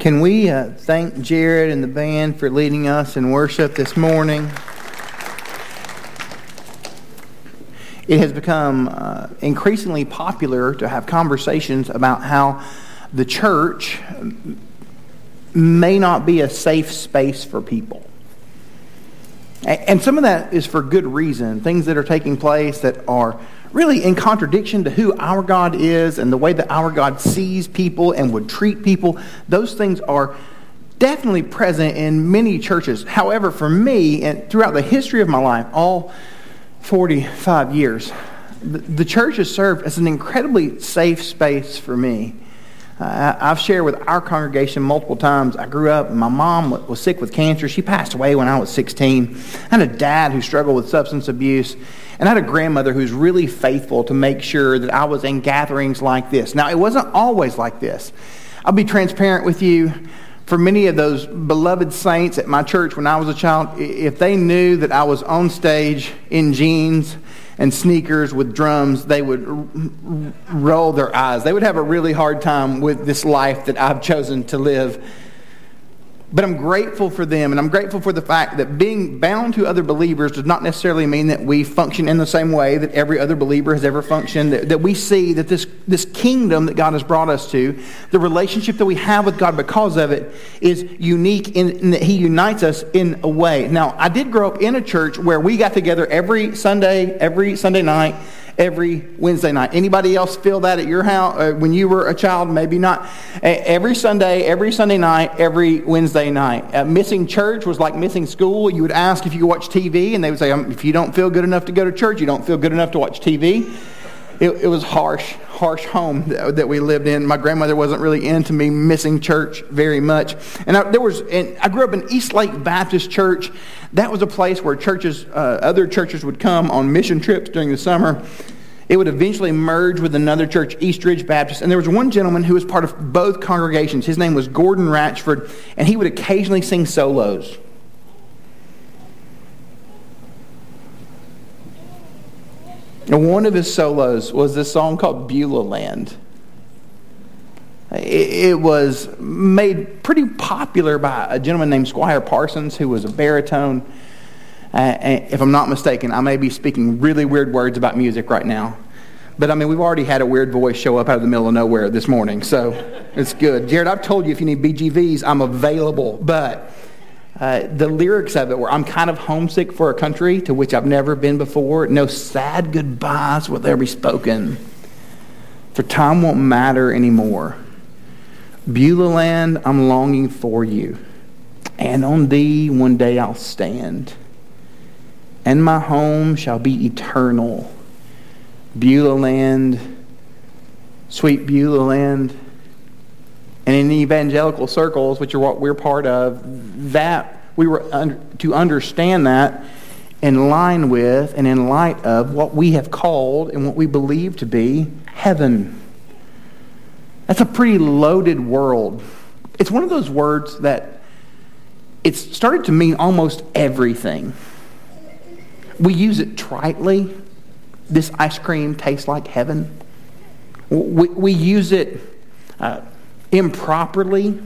Can we uh, thank Jared and the band for leading us in worship this morning? It has become uh, increasingly popular to have conversations about how the church may not be a safe space for people. And some of that is for good reason. Things that are taking place that are really in contradiction to who our God is and the way that our God sees people and would treat people. Those things are definitely present in many churches. However, for me, and throughout the history of my life, all 45 years, the church has served as an incredibly safe space for me. Uh, I've shared with our congregation multiple times. I grew up, my mom was sick with cancer. She passed away when I was 16. I had a dad who struggled with substance abuse. And I had a grandmother who was really faithful to make sure that I was in gatherings like this. Now, it wasn't always like this. I'll be transparent with you. For many of those beloved saints at my church when I was a child, if they knew that I was on stage in jeans and sneakers with drums, they would roll their eyes. They would have a really hard time with this life that I've chosen to live but I'm grateful for them, and I'm grateful for the fact that being bound to other believers does not necessarily mean that we function in the same way that every other believer has ever functioned. That, that we see that this, this kingdom that God has brought us to, the relationship that we have with God because of it, is unique in, in that He unites us in a way. Now, I did grow up in a church where we got together every Sunday, every Sunday night, every Wednesday night. Anybody else feel that at your house uh, when you were a child? Maybe not. Every Sunday, every Sunday night, every Wednesday night. Uh, missing church was like missing school. You would ask if you could watch TV, and they would say, um, if you don't feel good enough to go to church, you don't feel good enough to watch TV. It, it was harsh, harsh home that, that, we lived in. My grandmother wasn't really into me missing church very much. And I, there was, and I grew up in East Lake Baptist Church. That was a place where churches, uh, other churches would come on mission trips during the summer. It would eventually merge with another church, East Ridge Baptist. And there was one gentleman who was part of both congregations. His name was Gordon Ratchford, and he would occasionally sing solos. And one of his solos was this song called Beulah Land. It was made pretty popular by a gentleman named Squire Parsons, who was a baritone. If I'm not mistaken, I may be speaking really weird words about music right now. But I mean, we've already had a weird voice show up out of the middle of nowhere this morning, so it's good. Jared, I've told you if you need BGVs, I'm available. But uh, the lyrics of it were I'm kind of homesick for a country to which I've never been before. No sad goodbyes will there be spoken, for time won't matter anymore. Beulah land, I'm longing for you, and on thee one day I'll stand, and my home shall be eternal. Beulah land, sweet Beulah land. And in evangelical circles, which are what we're part of, that we were un- to understand that in line with and in light of what we have called and what we believe to be heaven. That's a pretty loaded world. It's one of those words that it's started to mean almost everything. We use it tritely. This ice cream tastes like heaven. We, we use it uh, improperly,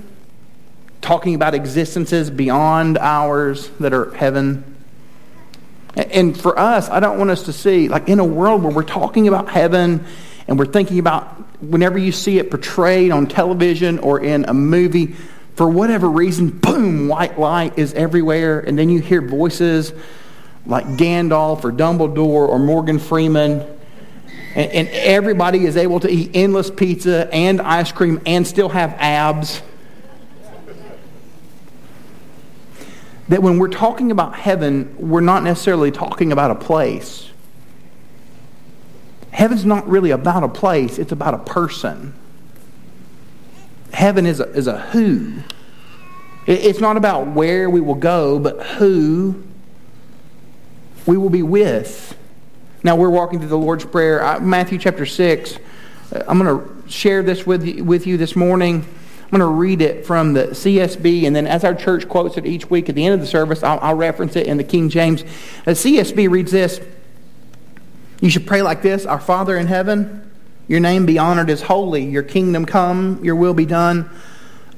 talking about existences beyond ours that are heaven. And for us, I don't want us to see, like in a world where we're talking about heaven and we're thinking about whenever you see it portrayed on television or in a movie, for whatever reason, boom, white light is everywhere. And then you hear voices like Gandalf or Dumbledore or Morgan Freeman and, and everybody is able to eat endless pizza and ice cream and still have abs. That when we're talking about heaven, we're not necessarily talking about a place. Heaven's not really about a place, it's about a person. Heaven is a, is a who. It's not about where we will go, but who we will be with. Now we're walking through the Lord's Prayer, Matthew chapter 6. Uh, I'm going to share this with you, with you this morning. I'm going to read it from the CSB, and then as our church quotes it each week at the end of the service, I'll, I'll reference it in the King James. The CSB reads this You should pray like this Our Father in heaven, your name be honored as holy, your kingdom come, your will be done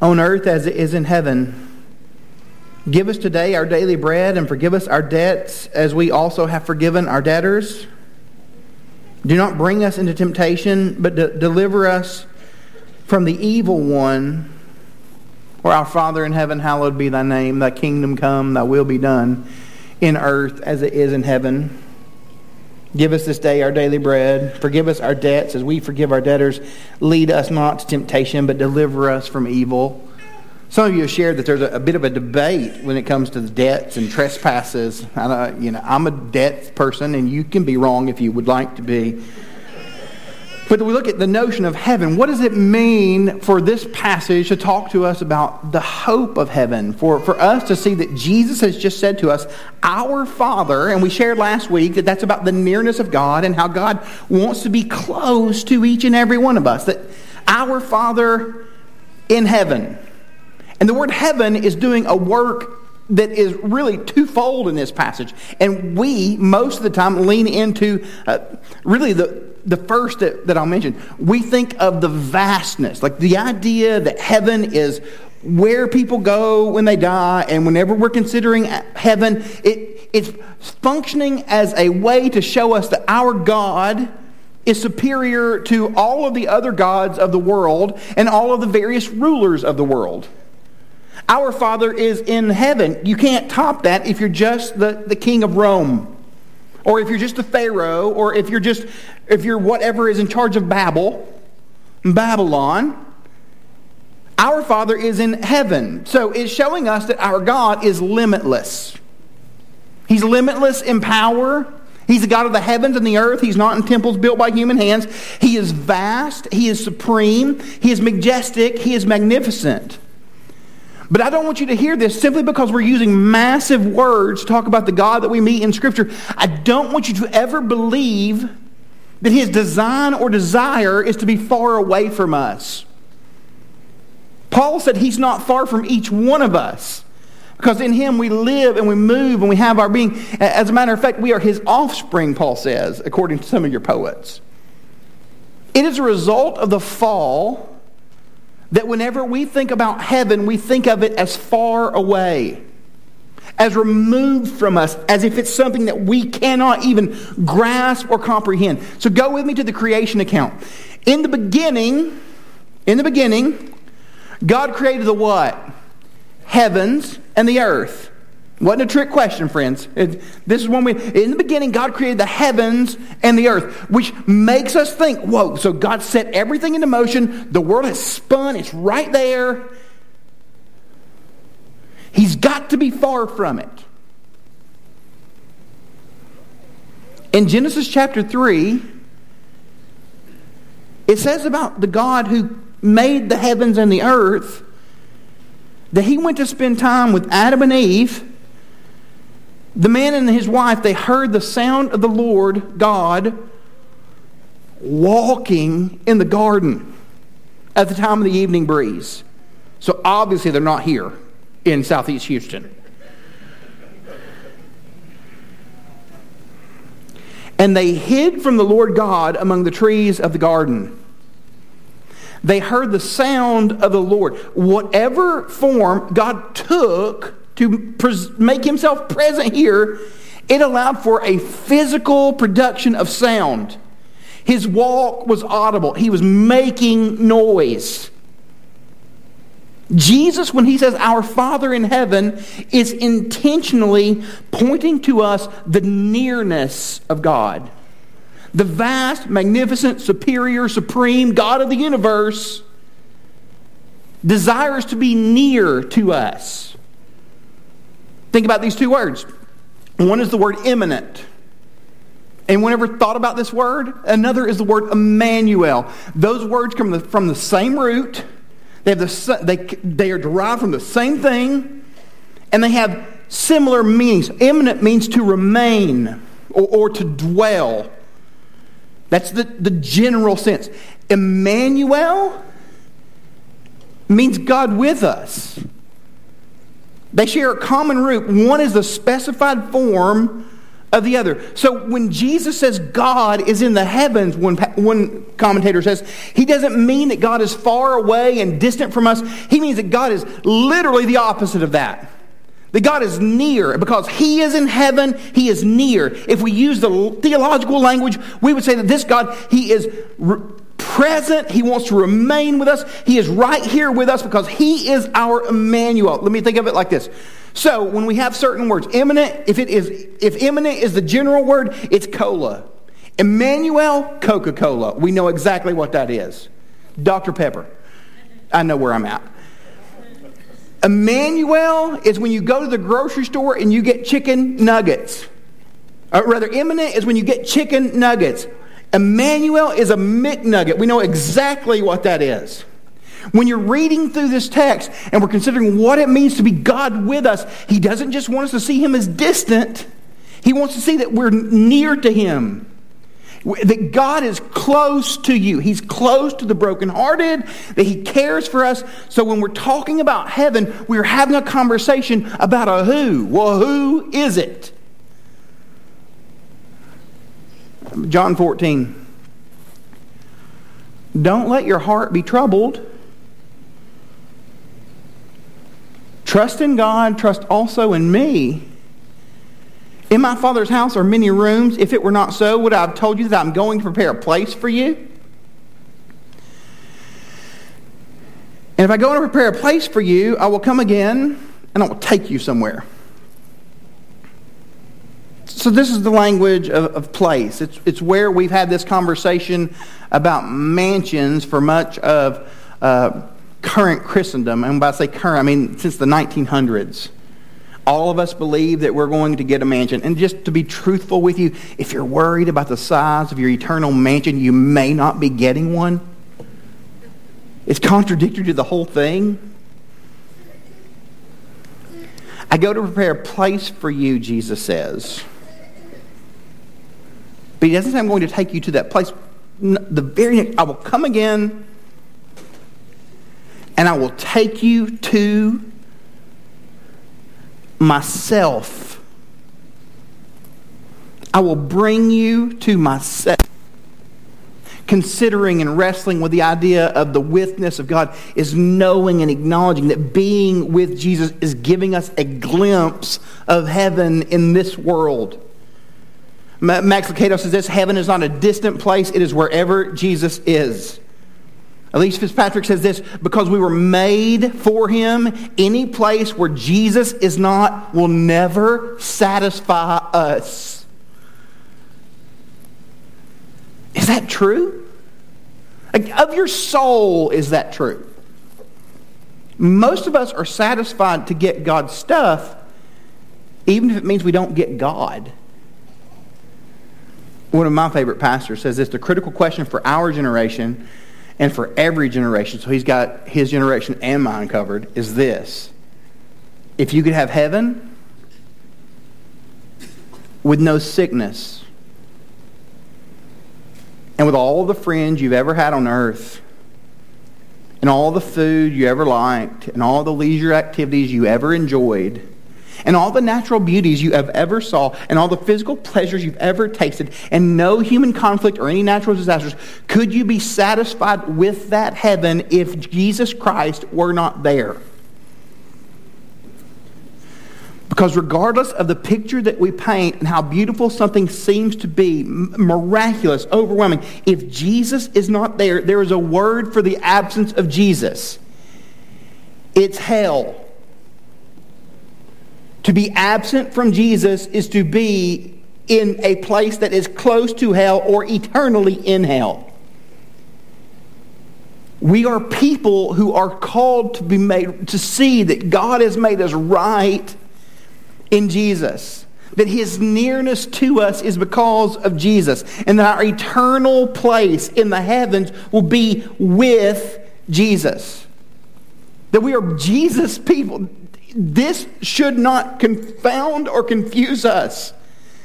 on earth as it is in heaven. Give us today our daily bread and forgive us our debts as we also have forgiven our debtors. Do not bring us into temptation, but de- deliver us from the evil one. Or our Father in heaven, hallowed be thy name. Thy kingdom come, thy will be done in earth as it is in heaven. Give us this day our daily bread. Forgive us our debts as we forgive our debtors. Lead us not to temptation, but deliver us from evil. Some of you have shared that there's a, a bit of a debate when it comes to debts and trespasses. I, you know, I'm a debt person, and you can be wrong if you would like to be. But we look at the notion of heaven. What does it mean for this passage to talk to us about the hope of heaven? For, for us to see that Jesus has just said to us, Our Father, and we shared last week that that's about the nearness of God and how God wants to be close to each and every one of us. That our Father in heaven. And the word heaven is doing a work that is really twofold in this passage. And we, most of the time, lean into uh, really the the first that, that I'll mention, we think of the vastness, like the idea that heaven is where people go when they die, and whenever we're considering heaven, it, it's functioning as a way to show us that our God is superior to all of the other gods of the world and all of the various rulers of the world. Our Father is in heaven. You can't top that if you're just the, the king of Rome or if you're just a Pharaoh, or if you're just, if you're whatever is in charge of Babel, Babylon, our Father is in heaven. So it's showing us that our God is limitless. He's limitless in power. He's the God of the heavens and the earth. He's not in temples built by human hands. He is vast. He is supreme. He is majestic. He is magnificent. But I don't want you to hear this simply because we're using massive words to talk about the God that we meet in Scripture. I don't want you to ever believe that his design or desire is to be far away from us. Paul said he's not far from each one of us because in him we live and we move and we have our being. As a matter of fact, we are his offspring, Paul says, according to some of your poets. It is a result of the fall that whenever we think about heaven, we think of it as far away, as removed from us, as if it's something that we cannot even grasp or comprehend. So go with me to the creation account. In the beginning, in the beginning, God created the what? Heavens and the earth. Wasn't a trick question, friends. It, this is when we, in the beginning, God created the heavens and the earth, which makes us think, whoa, so God set everything into motion. The world has spun, it's right there. He's got to be far from it. In Genesis chapter 3, it says about the God who made the heavens and the earth that he went to spend time with Adam and Eve the man and his wife, they heard the sound of the Lord God walking in the garden at the time of the evening breeze. So obviously they're not here in southeast Houston. And they hid from the Lord God among the trees of the garden. They heard the sound of the Lord. Whatever form God took to pres- make himself present here, it allowed for a physical production of sound. His walk was audible, he was making noise. Jesus, when he says our Father in heaven, is intentionally pointing to us the nearness of God. The vast, magnificent, superior, supreme God of the universe desires to be near to us. Think about these two words. One is the word immanent. Anyone ever thought about this word? Another is the word Emmanuel. Those words come from the, from the same root. They, have the, they, they are derived from the same thing, and they have similar meanings. Immanent means to remain or, or to dwell. That's the, the general sense. Emmanuel means God with us. They share a common root. One is the specified form of the other. So when Jesus says God is in the heavens, one, one commentator says, he doesn't mean that God is far away and distant from us. He means that God is literally the opposite of that. That God is near. Because He is in heaven, He is near. If we use the theological language, we would say that this God, He is re- present. He wants to remain with us. He is right here with us because He is our Emmanuel. Let me think of it like this. So when we have certain words, immanent, if it is if immanent is the general word, it's cola. Emmanuel, Coca-Cola. We know exactly what that is. Dr. Pepper. I know where I'm at. Emmanuel is when you go to the grocery store and you get chicken nuggets. Or rather, immanent is when you get chicken nuggets. Emmanuel is a McNugget. We know exactly what that is. When you're reading through this text and we're considering what it means to be God with us, He doesn't just want us to see Him as distant, He wants to see that we're near to Him. That God is close to you. He's close to the brokenhearted, that He cares for us. So when we're talking about heaven, we're having a conversation about a who. Well, who is it? John 14. Don't let your heart be troubled. Trust in God, trust also in me. In my Father's house are many rooms. If it were not so, would I have told you that I'm going to prepare a place for you? And if I go and prepare a place for you, I will come again and I will take you somewhere. So, this is the language of, of place. It's, it's where we've had this conversation about mansions for much of uh, current Christendom. And by I say current, I mean since the 1900s. All of us believe that we're going to get a mansion. And just to be truthful with you, if you're worried about the size of your eternal mansion, you may not be getting one. It's contradictory to the whole thing. I go to prepare a place for you, Jesus says. But he doesn't say, I'm going to take you to that place. The very next, I will come again and I will take you to myself. I will bring you to myself. Considering and wrestling with the idea of the withness of God is knowing and acknowledging that being with Jesus is giving us a glimpse of heaven in this world. Max Lucado says this heaven is not a distant place, it is wherever Jesus is. Elyse Fitzpatrick says this because we were made for him, any place where Jesus is not will never satisfy us. Is that true? Of your soul, is that true? Most of us are satisfied to get God's stuff, even if it means we don't get God. One of my favorite pastors says this the critical question for our generation and for every generation, so he's got his generation and mine covered, is this. If you could have heaven with no sickness, and with all the friends you've ever had on earth, and all the food you ever liked, and all the leisure activities you ever enjoyed, and all the natural beauties you have ever saw and all the physical pleasures you've ever tasted and no human conflict or any natural disasters, could you be satisfied with that heaven if Jesus Christ were not there? Because regardless of the picture that we paint and how beautiful something seems to be, miraculous, overwhelming, if Jesus is not there, there is a word for the absence of Jesus. It's hell. To be absent from Jesus is to be in a place that is close to hell or eternally in hell. We are people who are called to be made to see that God has made us right in Jesus. That his nearness to us is because of Jesus. And that our eternal place in the heavens will be with Jesus. That we are Jesus people. This should not confound or confuse us.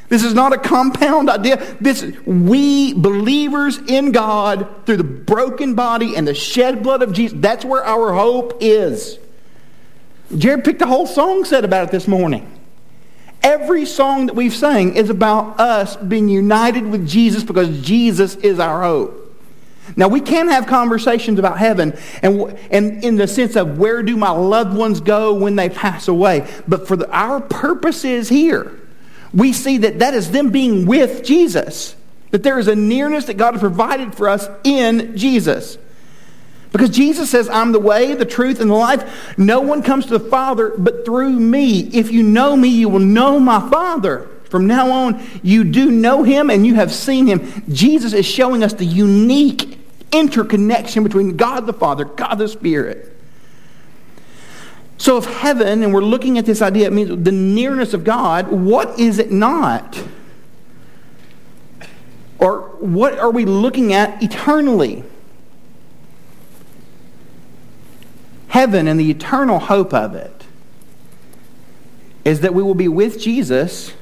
This is not a compound idea. This we believers in God through the broken body and the shed blood of Jesus. That's where our hope is. Jared picked a whole song set about it this morning. Every song that we've sang is about us being united with Jesus because Jesus is our hope. Now, we can have conversations about heaven and, and in the sense of where do my loved ones go when they pass away. But for the, our purposes here, we see that that is them being with Jesus. That there is a nearness that God has provided for us in Jesus. Because Jesus says, I'm the way, the truth, and the life. No one comes to the Father but through me. If you know me, you will know my Father. From now on, you do know him and you have seen him. Jesus is showing us the unique interconnection between God the Father, God the Spirit. So, if heaven, and we're looking at this idea, it means the nearness of God, what is it not? Or what are we looking at eternally? Heaven and the eternal hope of it is that we will be with Jesus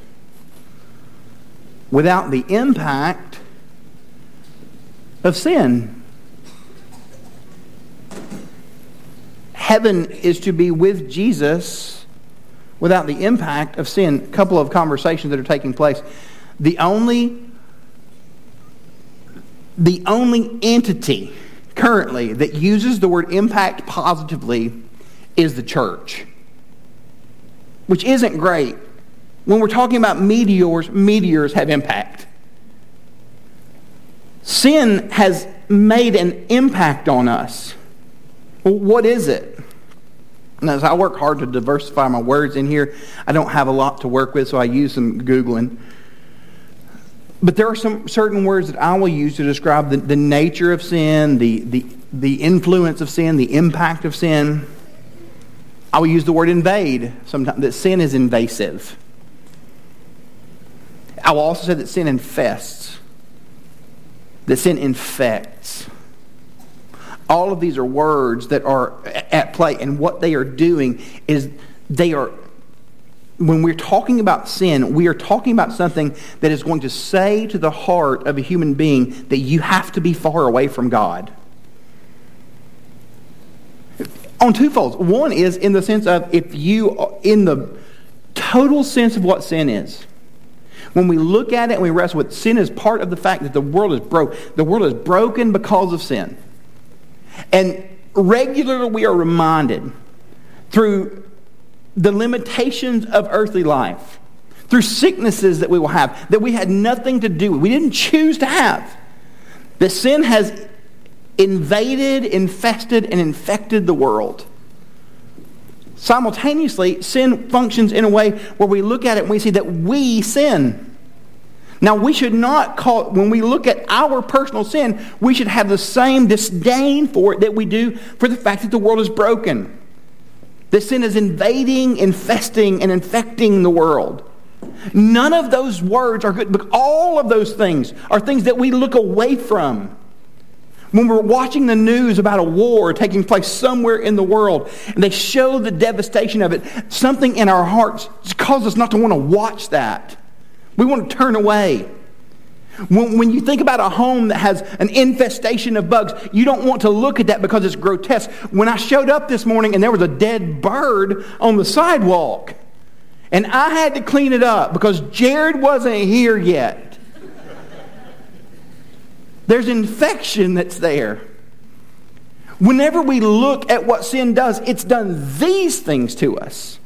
without the impact of sin. Heaven is to be with Jesus without the impact of sin. A couple of conversations that are taking place. The only, the only entity currently that uses the word impact positively is the church, which isn't great. When we're talking about meteors, meteors have impact. Sin has made an impact on us. what is it? And as I work hard to diversify my words in here, I don't have a lot to work with, so I use some Googling. But there are some certain words that I will use to describe the, the nature of sin, the, the, the influence of sin, the impact of sin. I will use the word invade sometimes, that sin is invasive. I will also say that sin infests, that sin infects. All of these are words that are at play, and what they are doing is they are, when we're talking about sin, we are talking about something that is going to say to the heart of a human being that you have to be far away from God. On two folds. One is in the sense of if you, in the total sense of what sin is, when we look at it and we wrestle with sin is part of the fact that the world is broke. The world is broken because of sin. And regularly we are reminded through the limitations of earthly life, through sicknesses that we will have, that we had nothing to do with, we didn't choose to have. That sin has invaded, infested, and infected the world. Simultaneously, sin functions in a way where we look at it and we see that we sin. Now, we should not call, when we look at our personal sin, we should have the same disdain for it that we do for the fact that the world is broken. That sin is invading, infesting, and infecting the world. None of those words are good, but all of those things are things that we look away from. When we're watching the news about a war taking place somewhere in the world and they show the devastation of it, something in our hearts causes us not to want to watch that. We want to turn away. When, when, you think about a home that has an infestation of bugs, you don't want to look at that because it's grotesque. When I showed up this morning and there was a dead bird on the sidewalk, and I had to clean it up because Jared wasn't here yet. There's infection that's there. Whenever we look at what sin does, it's done these things to us.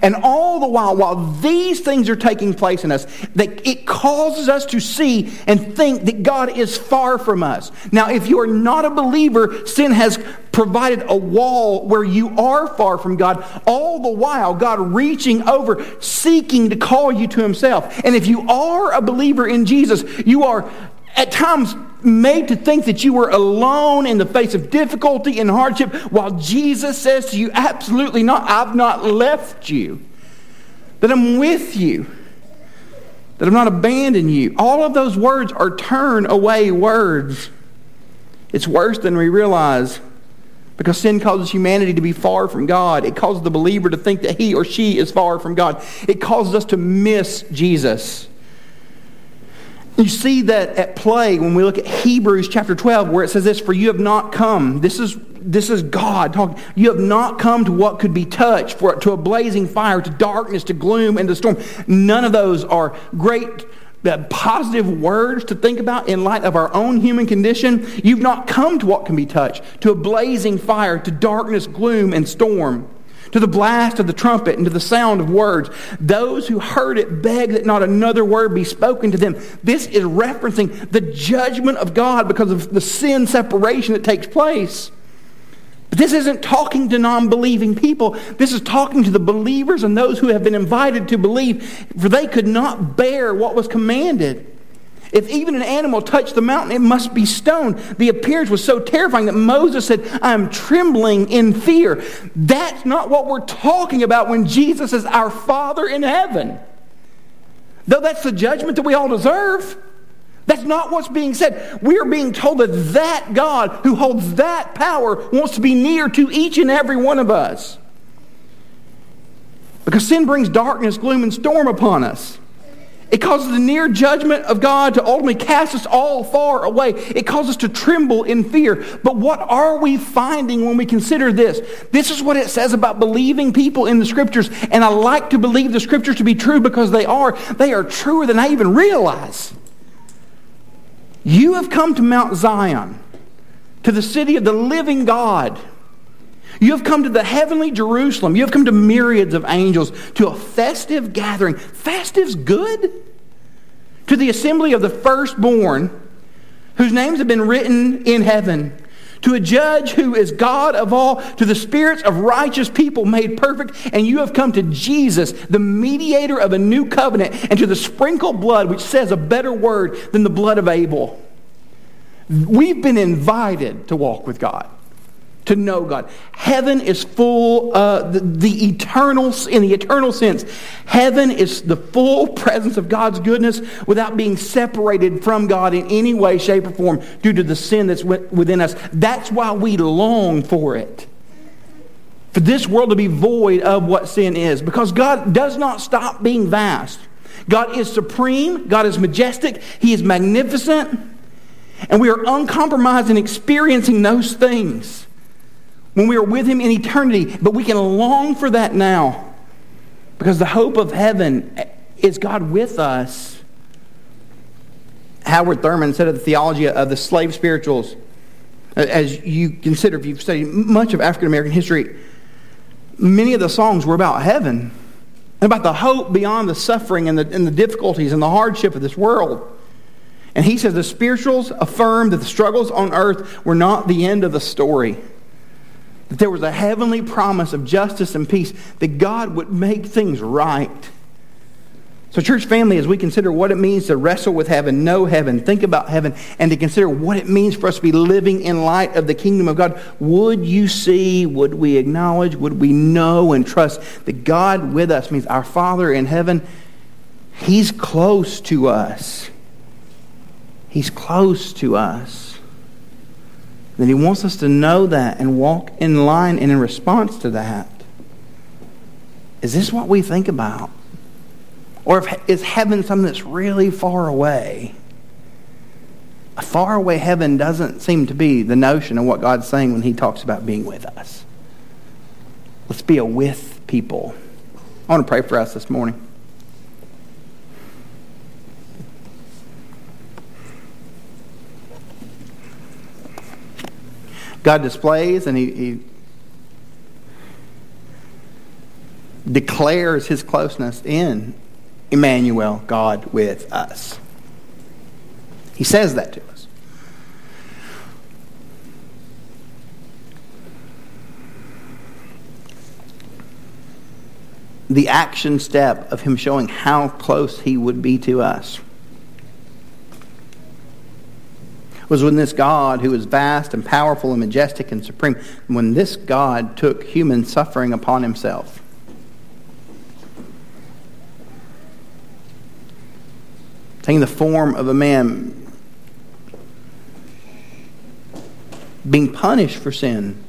And all the while, while these things are taking place in us, that it causes us to see and think that God is far from us. Now, if you are not a believer, sin has provided a wall where you are far from God, all the while, God reaching over, seeking to call you to Himself. And if you are a believer in Jesus, you are at times made to think that you were alone in the face of difficulty and hardship, while Jesus says to you, Absolutely not. I've not left you. That I'm with you. That I've not abandoned you. All of those words are turn away words. It's worse than we realize because sin causes humanity to be far from God. It causes the believer to think that he or she is far from God. It causes us to miss Jesus. You see that at play when we look at Hebrews chapter 12, where it says this For you have not come. This is this is God talking. You have not come to what could be touched, for to a blazing fire, to darkness, to gloom, and to storm. None of those are great uh, positive words to think about in light of our own human condition. You've not come to what can be touched, to a blazing fire, to darkness, gloom, and storm to the blast of the trumpet and to the sound of words. Those who heard it begged that not another word be spoken to them. This is referencing the judgment of God because of the sin separation that takes place. But this isn't talking to non believing people. This is talking to the believers and those who have been invited to believe, for they could not bear what was commanded. If even an animal touched the mountain, it must be stoned. The appearance was so terrifying that Moses said, I'm trembling in fear. That's not what we're talking about when Jesus is our Father in heaven. Though that's the judgment that we all deserve. That's not what's being said. We are being told that that God who holds that power wants to be near to each and every one of us. Because sin brings darkness, gloom, and storm upon us. It causes the near judgment of God to ultimately cast us all far away. It causes us to tremble in fear. But what are we finding when we consider this? This is what it says about believing people in the scriptures. And I like to believe the scriptures to be true because they are. They are truer than I even realize. You have come to Mount Zion, to the city of the living God. You have come to the heavenly Jerusalem. You have come to myriads of angels, to a festive gathering. Festive's good. To the assembly of the firstborn, whose names have been written in heaven. To a judge who is God of all, to the spirits of righteous people made perfect, and you have come to Jesus, the mediator of a new covenant, and to the sprinkled blood, which says a better word than the blood of Abel. We've been invited to walk with God to know God. Heaven is full, uh, the, the eternal, in the eternal sense, heaven is the full presence of God's goodness without being separated from God in any way, shape, or form due to the sin that's within us. That's why we long for it. For this world to be void of what sin is. Because God does not stop being vast. God is supreme. God is majestic. He is magnificent. And we are uncompromised in experiencing those things when we are with Him in eternity. But we can long for that now because the hope of heaven is God with us. Howard Thurman said of the theology of the slave spirituals, as you consider, if you've studied much of African American history, many of the songs were about heaven and about the hope beyond the suffering and the, and the difficulties and the hardship of this world. And he says the spirituals affirm that the struggles on earth were not the end of the story that there was a heavenly promise of justice and peace, that God would make things right. So, church family, as we consider what it means to wrestle with heaven, know heaven, think about heaven, and to consider what it means for us to be living in light of the kingdom of God, would you see, would we acknowledge, would we know and trust that God with us means our Father in heaven, He's close to us. He's close to us. That He wants us to know that and walk in line and in response to that. Is this what we think about? Or if, is heaven something that's really far away? A far away heaven doesn't seem to be the notion of what God's saying when He talks about being with us. Let's be a with people. I want to pray for us this morning. God displays and he, he declares his closeness in Emmanuel, God with us. He says that to us. The action step of him showing how close he would be to us was when this God, who is vast and powerful and majestic and supreme, when this God took human suffering upon himself. Taking the form of a man being punished for sin,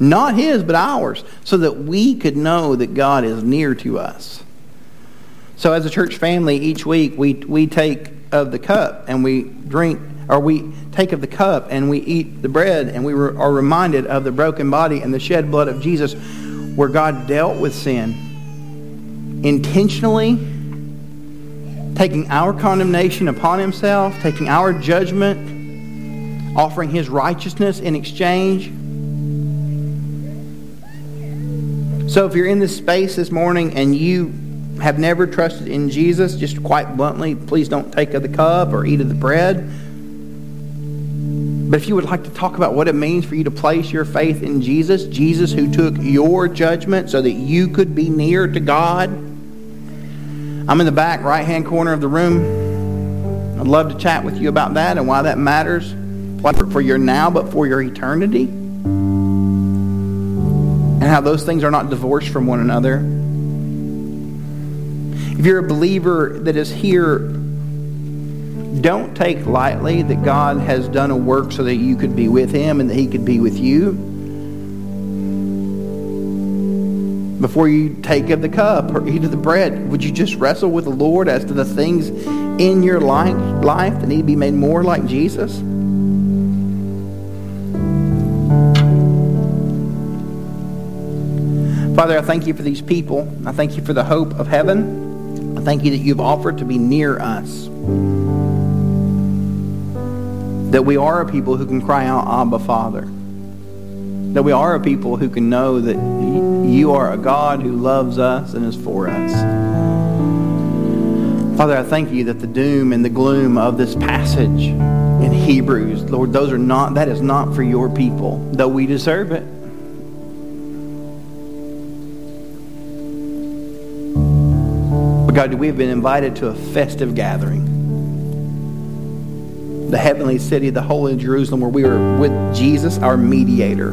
not his, but ours, so that we could know that God is near to us. So, as a church family, each week we, we take of the cup and we drink or we take of the cup and we eat the bread and we are reminded of the broken body and the shed blood of Jesus where God dealt with sin intentionally taking our condemnation upon himself, taking our judgment, offering his righteousness in exchange. So if you're in this space this morning and you have never trusted in Jesus, just quite bluntly, please don't take of the cup or eat of the bread. But if you would like to talk about what it means for you to place your faith in Jesus, Jesus who took your judgment so that you could be near to God, I'm in the back right hand corner of the room. I'd love to chat with you about that and why that matters for your now, but for your eternity. And how those things are not divorced from one another. If you're a believer that is here, don't take lightly that God has done a work so that you could be with Him and that He could be with you. Before you take of the cup or eat of the bread, would you just wrestle with the Lord as to the things in your life, life that need to be made more like Jesus? Father, I thank you for these people. I thank you for the hope of heaven. I thank you that you've offered to be near us. That we are a people who can cry out, Abba, Father. That we are a people who can know that you are a God who loves us and is for us. Father, I thank you that the doom and the gloom of this passage in Hebrews, Lord, those are not, that is not for your people, though we deserve it. But God, we have been invited to a festive gathering. The heavenly city, the holy Jerusalem, where we are with Jesus, our mediator.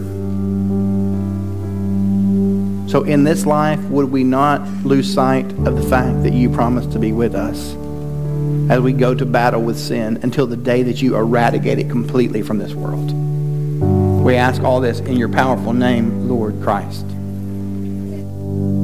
So in this life, would we not lose sight of the fact that you promised to be with us as we go to battle with sin until the day that you eradicate it completely from this world? We ask all this in your powerful name, Lord Christ.